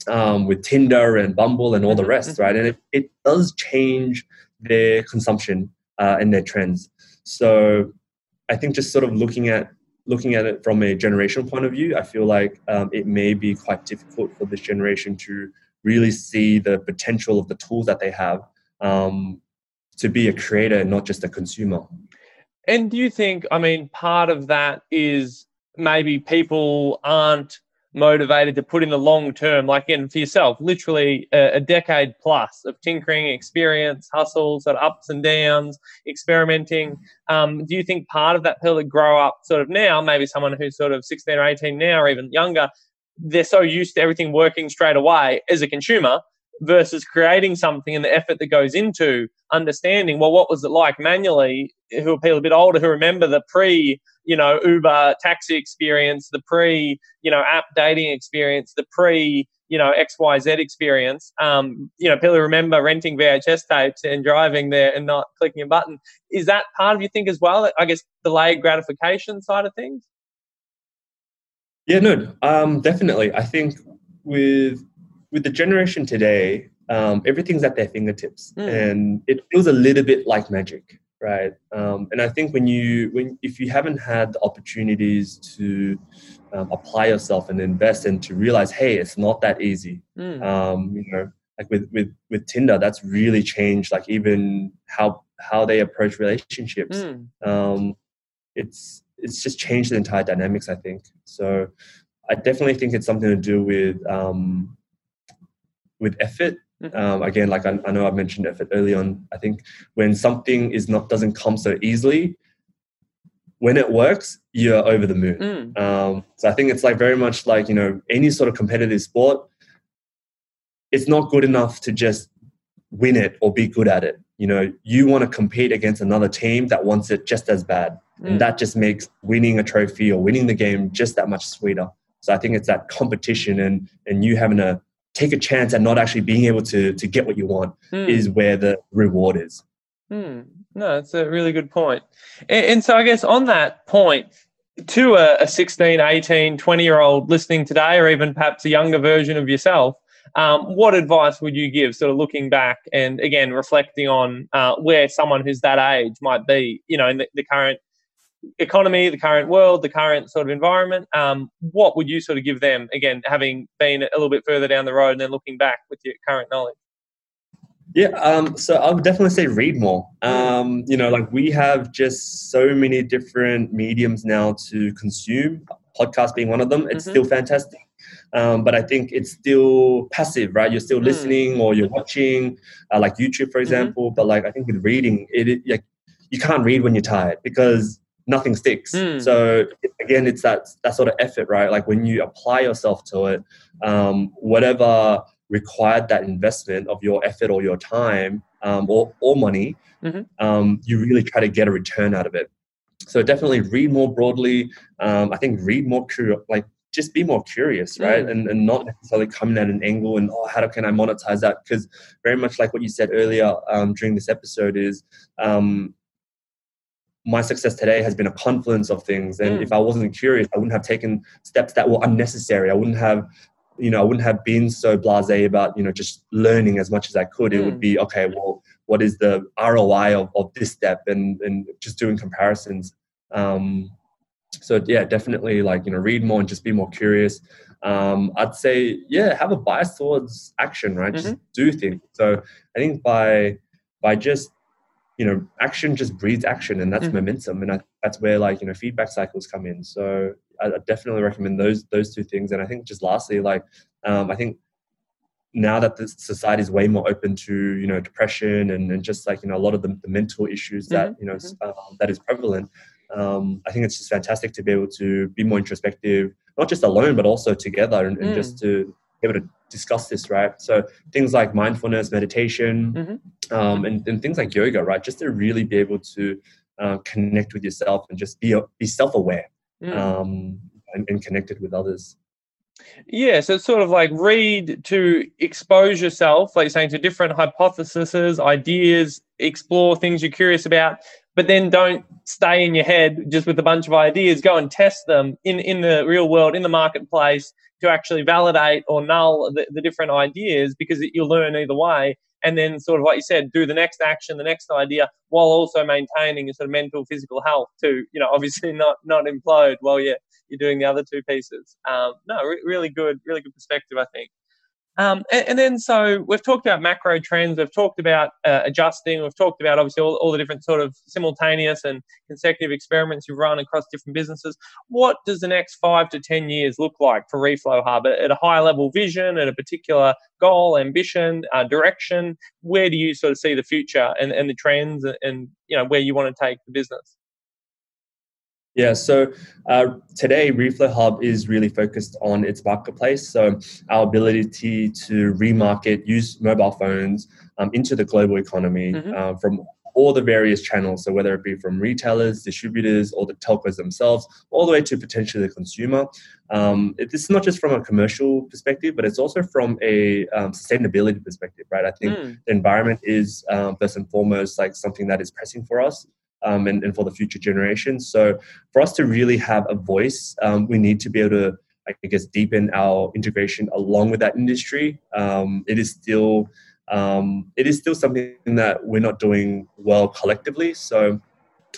um, with Tinder and Bumble and all the mm-hmm, rest, mm-hmm. right? And it, it does change their consumption uh, and their trends. So I think just sort of looking at looking at it from a generational point of view, I feel like um, it may be quite difficult for this generation to really see the potential of the tools that they have um, to be a creator, and not just a consumer. And do you think, I mean, part of that is maybe people aren't motivated to put in the long term, like in for yourself, literally a, a, decade plus of tinkering, experience, hustles, sort of ups and downs, experimenting. Um, do you think part of that people that grow up sort of now, maybe someone who's sort of 16 or 18 now or even younger, they're so used to everything working straight away as a consumer versus creating something and the effort that goes into understanding well what was it like manually who are people a bit older who remember the pre you know uber taxi experience the pre you know app dating experience the pre you know xyz experience. Um you know people remember renting vhs tapes and driving there and not clicking a button. Is that part of you think as well i guess delayed gratification side of things? Yeah no um definitely. I think with with the generation today, um, everything's at their fingertips, mm. and it feels a little bit like magic, right? Um, and I think when you when if you haven't had the opportunities to um, apply yourself and invest and to realize, hey, it's not that easy. Mm. you know, like with with with Tinder, that's really changed. Like even how how they approach relationships. Mm. it's it's just changed the entire dynamics. I think so. I definitely think it's something to do with um, with effort mm-hmm. um, again like I, I, know i've mentioned effort early on i think when something is not doesn't come so easily when it works, you're over the moon. Mm. Um, so I think it's like very much like you know any sort of competitive sport. It's not good enough to just win it or be good at it. You know, you want to compete against another team that wants it just as bad, Mm. and that just makes winning a trophy or winning the game just that much sweeter. So I think it's that competition and and you having to take a chance at not actually being able to to get what you want Mm. is where the reward is. Hmm. No, that's a really good point. And, and so I guess on that point, to a, a 16, 18, 20 year old listening today, or even perhaps a younger version of yourself, um, what advice would you give, sort of looking back and again reflecting on uh, where someone who's that age might be, you know, in the, the current economy, the current world, the current sort of environment? Um, what would you sort of give them, again, having been a little bit further down the road and then looking back with your current knowledge? Yeah, um, so I would definitely say read more. Um, you know, like we have just so many different mediums now to consume. Podcast being one of them, it's Mhm. still fantastic. Um, but I think it's still passive, right? You're still Mm. listening or you're watching, uh, like YouTube, for Mhm. example. But like I think with reading, it, it like you can't read when you're tired because nothing sticks. Mm. So again, it's that that sort of effort, right? Like when you apply yourself to it, um, whatever required that investment of your effort or your time um, or, or money, Mhm. um, you really try to get a return out of it. So definitely read more broadly. Um, I think read more curious, like just be more curious, right? Mm. And, and not necessarily coming at an angle and oh, how can I monetize that? Because very much like what you said earlier um, during this episode is um, my success today has been a confluence of things. And Mm. if I wasn't curious, I wouldn't have taken steps that were unnecessary. I wouldn't have, you know, I wouldn't have been so blasé about, you know, just learning as much as I could. It Mm. would be, okay, well, what is the ROI of, of this step and, and just doing comparisons. Um, so yeah, definitely like, you know, read more and just be more curious. Um, I'd say, yeah, have a bias towards action, right? Just do things. So I think by, by just you know, action just breeds action, and that's Mhm. momentum, and I, that's where like you know feedback cycles come in. So I, I definitely recommend those those two things. And I think just lastly, like um, I think now that the society is way more open to you know depression and, and just like you know a lot of the, the mental issues that Mhm, you know uh, that is prevalent. Um, I think it's just fantastic to be able to be more introspective, not just alone, but also together, and, and Mm. just to be able to discuss this, right? So things like mindfulness, meditation, Mhm. um, and, and things like yoga, right? Just to really be able to uh, connect with yourself and just be be self aware Mm. um, and, and connected with others. Yeah, so it's sort of like read to expose yourself, like you're saying, to different hypotheses, ideas, explore things you're curious about, but then don't stay in your head just with a bunch of ideas. Go and test them in, in the real world, in the marketplace, to actually validate or null the, the different ideas because you'll learn either way. And then, sort of like you said, do the next action, the next idea, while also maintaining your sort of mental, physical health to, you know, <laughs> obviously not not implode while you're you're doing the other two pieces. Um, no, re- really good, really good perspective, I think. Um, and, and then, so we've talked about macro trends, we've talked about uh, adjusting, we've talked about obviously all, all the different sort of simultaneous and consecutive experiments you've run across different businesses. What does the next five to 10 years look like for Reflow Hub at, a high level vision, at a particular goal, ambition, uh, direction? Where do you sort of see the future and, and the trends and, and, you know, where you want to take the business? Yeah, so uh, today Reflow Hub is really focused on its marketplace. So our ability to remarket, use mobile phones um, into the global economy Mhm. uh, from all the various channels. So whether it be from retailers, distributors, or the telcos themselves, all the way to potentially the consumer. Um, it, this is not just from a commercial perspective, but it's also from a um, sustainability perspective, right? I think Mm, the environment is um, first and foremost like something that is pressing for us um, and, and for the future generations. So for us to really have a voice, um, we need to be able to, I guess, deepen our integration along with that industry. Um, it is still um, it is still something that we're not doing well collectively. So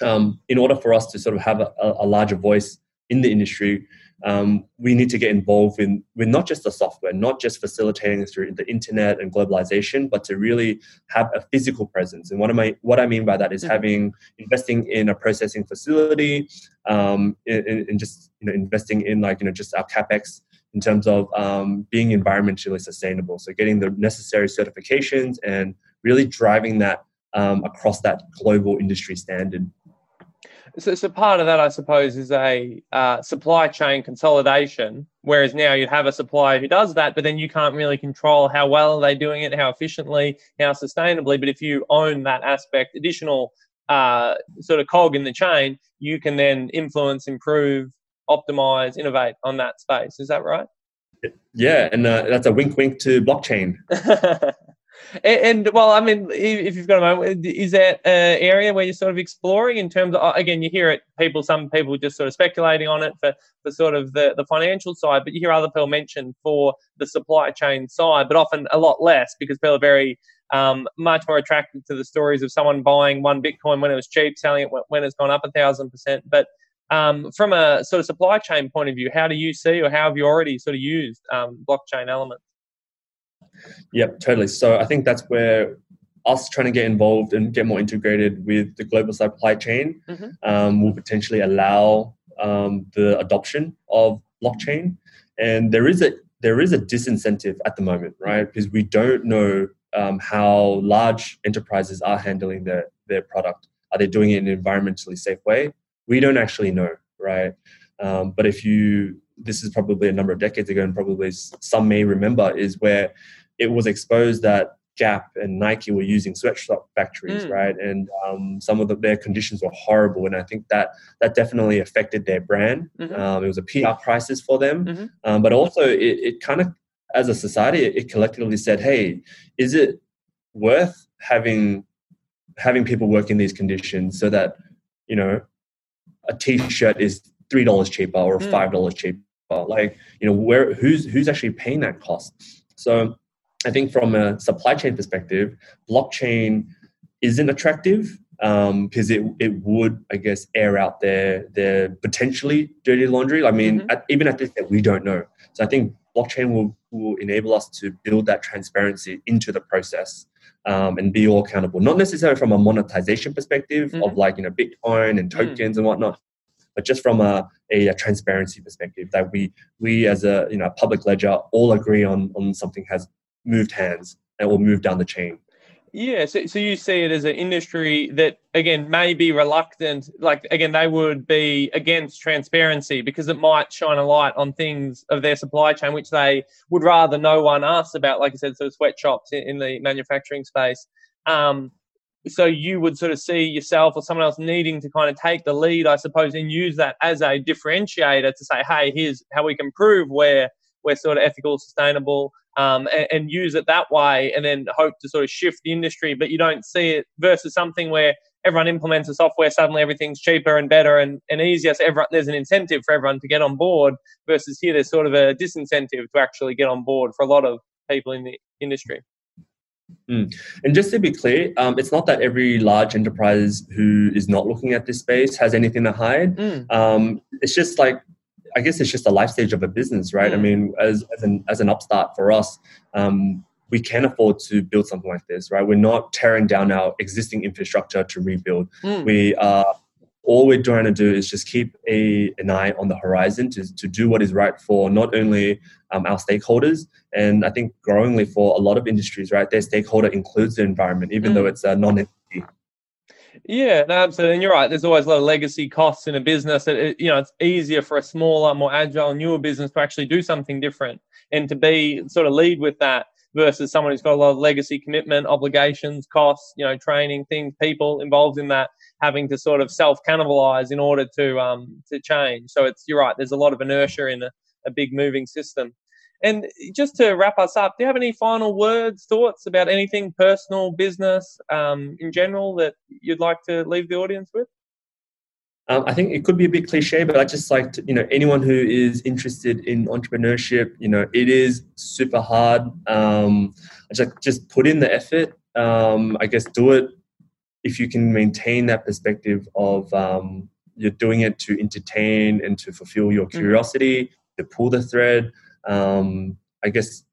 um, in order for us to sort of have a, a larger voice in the industry, um, we need to get involved in with not just the software, not just facilitating through the internet and globalization, but to really have a physical presence. And what am I what I mean by that is Mhm. having investing in a processing facility, um, in, in just you know investing in like you know just our capex in terms of um, being environmentally sustainable. So getting the necessary certifications and really driving that um, across that global industry standard. So, so part of that, I suppose, is a uh, supply chain consolidation. Whereas now you'd have a supplier who does that, but then you can't really control how well are they doing it, how efficiently, how sustainably. But if you own that aspect, additional uh, sort of cog in the chain, you can then influence, improve, optimize, innovate on that space. Is that right? Yeah, and uh, that's a wink, wink to blockchain. <laughs> and, and, well, I mean, if you've got a moment, is that an area where you're sort of exploring in terms of again, you hear it people, some people just sort of speculating on it for for sort of the the financial side, but you hear other people mention for the supply chain side, but often a lot less because people are very um, much more attracted to the stories of someone buying one Bitcoin when it was cheap, selling it when it's gone up a thousand percent. But um, from a sort of supply chain point of view, how do you see or how have you already sort of used um, blockchain elements? Yep, totally. So I think that's where us trying to get involved and get more integrated with the global supply chain mm-hmm. um, will potentially allow um, the adoption of blockchain. And there is a there is a disincentive at the moment, right? Because we don't know um, how large enterprises are handling their their product. Are they doing it in an environmentally safe way? We don't actually know, right? Um, but if you, this is probably a number of decades ago, and probably some may remember, is where it was exposed that Gap and Nike were using sweatshop factories, mm. right? And um, some of the, their conditions were horrible, and I think that that definitely affected their brand. Mm-hmm. Um, it was a PR crisis for them, mm-hmm. um, but also it, it kind of, as a society, it, it collectively said, "Hey, is it worth having having people work in these conditions so that you know a t-shirt is three dollars cheaper or mm. five dollars cheaper like you know where who's who's actually paying that cost so i think from a supply chain perspective blockchain isn't attractive because um, it, it would i guess air out their their potentially dirty laundry i mean mm-hmm. at, even at this point we don't know so i think blockchain will, will enable us to build that transparency into the process um, and be all accountable. Not necessarily from a monetization perspective mm-hmm. of like you know Bitcoin and mm. tokens mm and whatnot, but just from a, a, a, transparency perspective that we we as a you know public ledger all agree on on something has moved hands and will move down the chain. Yeah, so, so you see it as an industry that, again, may be reluctant. Like, again, they would be against transparency because it might shine a light on things of their supply chain, which they would rather no one ask about, like I said, of sweatshops in, in the manufacturing space. Um, so you would sort of see yourself or someone else needing to kind of take the lead, I suppose, and use that as a differentiator to say, hey, here's how we can prove we're, we're sort of ethical, sustainable, um, and, and, use it that way and then hope to sort of shift the industry. But you don't see it versus something where everyone implements the software, suddenly everything's cheaper and better and, and easier. So everyone, there's an incentive for everyone to get on board versus here there's sort of a disincentive to actually get on board for a lot of people in the industry. Mm. And just to be clear, um, it's not that every large enterprise who is not looking at this space has anything to hide. Mm. Um, it's just like I guess it's just a life stage of a business, right? Mm. I mean, as as an as an upstart for us, um, we can afford to build something like this, right? We're not tearing down our existing infrastructure to rebuild. Mm. We are all we're trying to do is just keep a, an eye on the horizon to, to do what is right for not only um, our stakeholders and I think growingly for a lot of industries, right? Their stakeholder includes the environment, even mm. though it's a non yeah, no, absolutely. And you're right. There's always a lot of legacy costs in a business. It, it, you know, it's easier for a smaller, more agile, newer business to actually do something different and to be sort of lead with that versus someone who's got a lot of legacy commitment, obligations, costs, you know, training things, people involved in that having to sort of self cannibalize in order to um to change. So it's you're right. There's a lot of inertia in a, a big moving system. And just to wrap us up, do you have any final words, thoughts about anything personal, business, um, in general that you'd like to leave the audience with? Um, I think it could be a bit cliche, but I just like to, you know, anyone who is interested in entrepreneurship, you know, it is super hard. Um, just, just put in the effort. Um, I guess do it if you can maintain that perspective of um, you're doing it to entertain and to fulfill your mm-hmm. curiosity, mm-hmm. to pull the thread um, I guess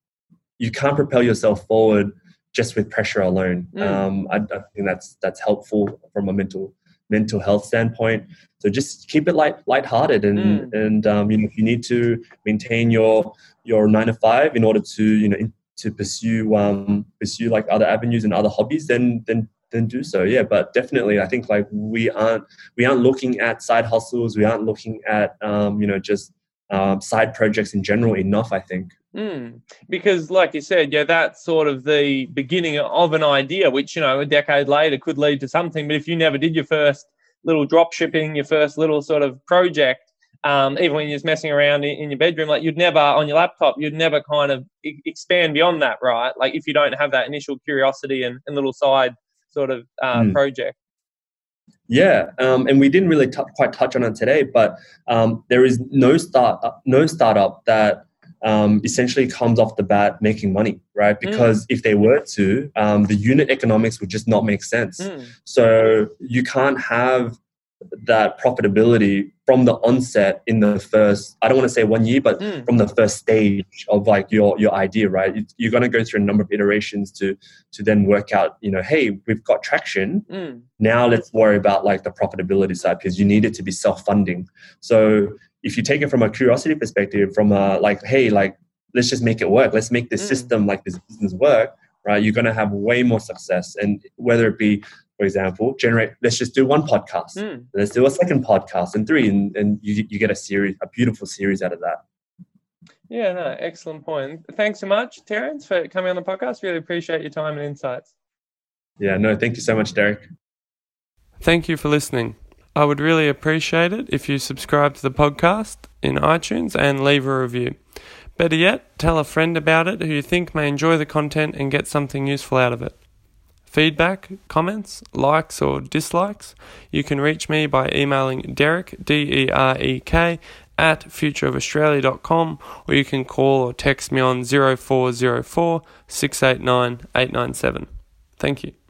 you can't propel yourself forward just with pressure alone. Mm. Um, I, I, think that's that's helpful from a mental mental health standpoint. So just keep it light lighthearted, and mm. and um, you know if you need to maintain your your nine to five in order to you know in, to pursue um, pursue like other avenues and other hobbies, then then then do so. Yeah, but definitely, I think like we aren't we aren't looking at side hustles. We aren't looking at um, you know just um, side projects in general enough. I think. Mm, because, like you said, yeah, that's sort of the beginning of an idea, which you know a decade later could lead to something. But if you never did your first little drop shipping, your first little sort of project, um, even when you're just messing around in, in, your bedroom, like you'd never on your laptop, you'd never kind of expand beyond that, right? Like if you don't have that initial curiosity and, and little side sort of uh, mm. project. Yeah, um, and we didn't really t- quite touch on it today, but um, there is no start, no startup that um, essentially comes off the bat making money, right? Mm. Because mm. if they were to, um, the unit economics would just not make sense. Mm. So you can't have that profitability from the onset in the first i don't want to say one year but mm. from the first stage of like your your idea right you're going to go through a number of iterations to to then work out you know hey we've got traction mm. now let's worry about like the profitability side because you need it to be self-funding so if you take it from a curiosity perspective from a like hey like let's just make it work let's make this mm. system like this business work right you're going to have way more success and whether it be for example, generate, let's just do one podcast. Mm. Let's do a second podcast and three, and, and you, you get a series, a beautiful series out of that. Yeah, no, excellent point. Thanks so much, Terence, for coming on the podcast. Really appreciate your time and insights. Yeah, no, thank you so much, Derek. Thank you for listening. I would really appreciate it if you subscribe to the podcast in iTunes and leave a review. Better yet, tell a friend about it who you think may enjoy the content and get something useful out of it feedback, comments, likes, or dislikes, you can reach me by emailing Derek, D E R E K, at futureofaustralia.com or you can call or text me on 0404 689 897. Thank you.